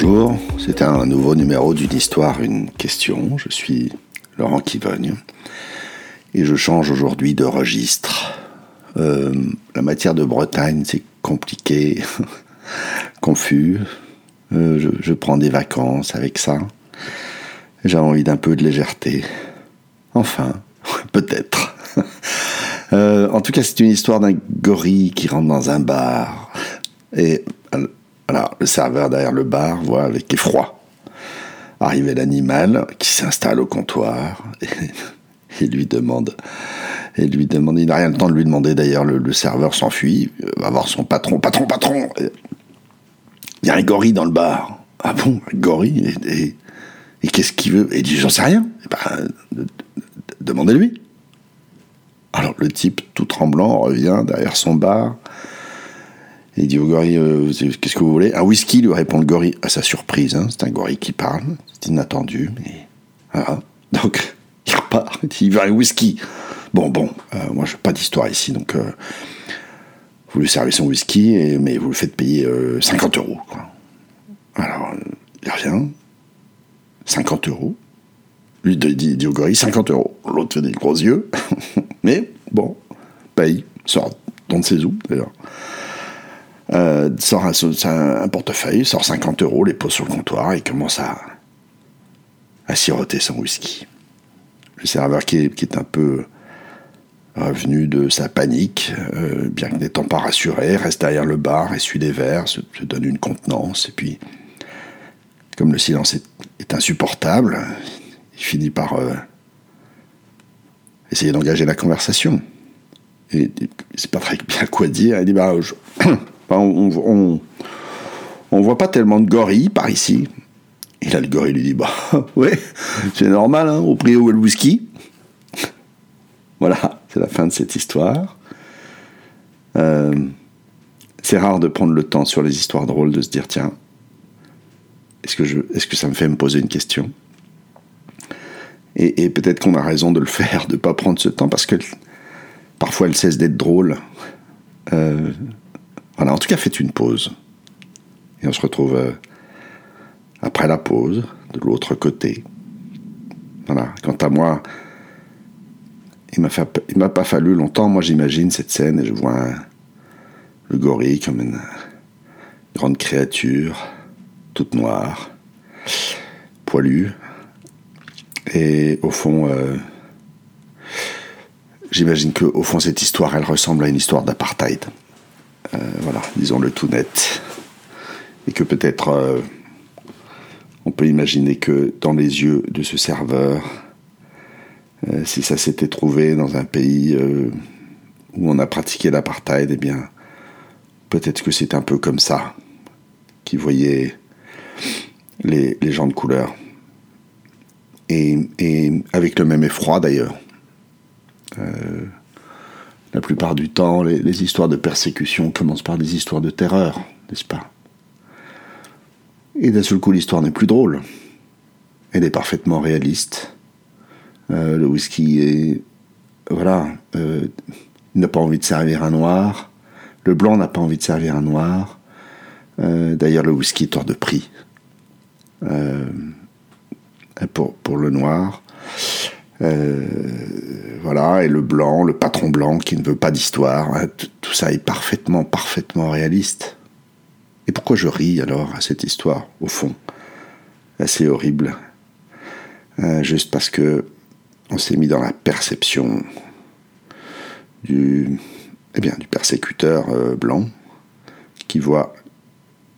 Bonjour, c'est un nouveau numéro d'une histoire, une question. Je suis Laurent Kivogne et je change aujourd'hui de registre. Euh, la matière de Bretagne, c'est compliqué, confus. Euh, je, prends des vacances avec ça. J'ai envie d'un peu de légèreté. Enfin, peut-être. Euh, en tout cas, c'est une histoire d'un gorille qui rentre dans un bar. Et alors, le serveur derrière le bar voit avec effroi arriver l'animal qui s'installe au comptoir et, lui demande. Et lui demande, il n'a rien le temps de lui demander d'ailleurs, le, serveur s'enfuit, va voir son patron, patron, patron. Il y a un gorille dans le bar. Ah bon, un gorille Et, qu'est-ce qu'il veut? Et il dit, j'en sais rien. Eh ben, demandez-lui. Alors le type, tout tremblant, revient derrière son bar il dit au gorille, euh, qu'est-ce que vous voulez? Un whisky, lui répond le gorille, à sa surprise. Hein, c'est un gorille qui parle, c'est inattendu. Mais... Voilà. Donc, il repart, il veut un whisky. Bon, bon, euh, moi, je n'ai pas d'histoire ici, donc euh, vous lui servez son whisky, mais vous le faites payer 50 euros. Alors, il revient, 50 euros. Lui dit, dit, au gorille 50 euros. L'autre fait des gros yeux, mais bon, paye, sort, donne ses sous d'ailleurs euh, sort un, portefeuille, sort 50 euros, les pose sur le comptoir et commence à, à siroter son whisky. Le serveur qui est, qui est un peu revenu de sa panique, euh, bien que n'étant pas rassuré, reste derrière le bar, essuie des verres, se, donne une contenance, et puis, comme le silence est, insupportable, il finit par euh, essayer d'engager la conversation. Et, c'est pas très bien quoi dire. Il dit bah, on, on, voit pas tellement de gorilles par ici. Et là, le gorille lui dit Bah, ouais, c'est normal, hein, au prix où est le whisky. voilà, c'est la fin de cette histoire. Euh, c'est rare de prendre le temps sur les histoires drôles de se dire Tiens, est-ce que, je, est-ce que ça me fait me poser une question? Et, peut-être qu'on a raison de le faire, de ne pas prendre ce temps, parce que parfois elle cesse d'être drôle. Euh, voilà, en tout cas, faites une pause. Et on se retrouve euh, après la pause, de l'autre côté. Voilà, quant à moi, il m'a, m'a pas fallu longtemps. Moi, j'imagine cette scène et je vois le gorille comme une grande créature, toute noire, poilue. Et au fond, euh, j'imagine qu'au fond, cette histoire, elle ressemble à une histoire d'apartheid. Euh, voilà, disons-le tout net. Et que peut-être euh, on peut imaginer que dans les yeux de ce serveur, euh, si ça s'était trouvé dans un pays où on a pratiqué l'apartheid, eh bien, peut-être que c'est un peu comme ça qu'il voyait les, gens de couleur. Et, et, avec le même effroi d'ailleurs. La plupart du temps, les, histoires de persécution commencent par des histoires de terreur, n'est-ce pas? Et d'un seul coup, l'histoire n'est plus drôle. Elle est parfaitement réaliste. Euh, le whisky est... Voilà. Euh, il n'a pas envie de servir un noir. Le blanc n'a pas envie de servir un noir. Euh, d'ailleurs, le whisky est hors de prix. pour, pour le noir. Euh, voilà, et le blanc, le patron blanc qui ne veut pas d'histoire, hein, tout ça est parfaitement, parfaitement réaliste. Et pourquoi je ris alors à cette histoire, au fond Assez horrible? Euh, juste parce que on s'est mis dans la perception du, eh bien, du persécuteur euh, blanc qui voit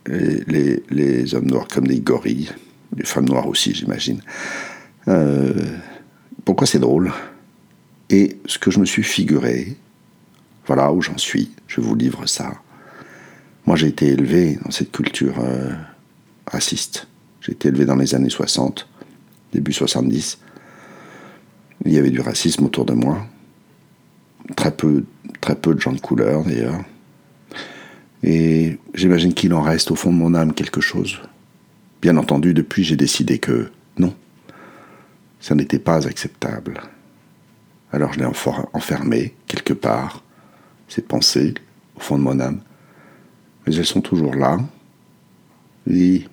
les, hommes noirs comme des gorilles, les femmes noires aussi, j'imagine. Pourquoi c'est drôle? Et ce que je me suis figuré, voilà où j'en suis, je vous livre ça. Moi j'ai été élevé dans cette culture euh, raciste. J'ai été élevé dans les années 60, début 70. Il y avait du racisme autour de moi. Très peu, très peu de gens de couleur d'ailleurs. Et j'imagine qu'il en reste au fond de mon âme quelque chose. Bien entendu, depuis j'ai décidé que non, ça n'était pas acceptable. Alors je l'ai enfermé quelque part, ces pensées, au fond de mon âme. Mais elles sont toujours là. Et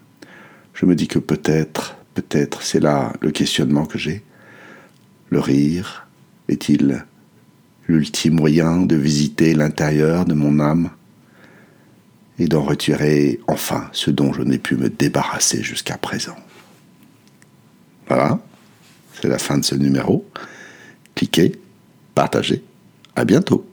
je me dis que peut-être, peut-être, c'est là le questionnement que j'ai. Le rire est-il l'ultime moyen de visiter l'intérieur de mon âme et d'en retirer enfin ce dont je n'ai pu me débarrasser jusqu'à présent? Voilà, c'est la fin de ce numéro. Cliquez, partagez, à bientôt.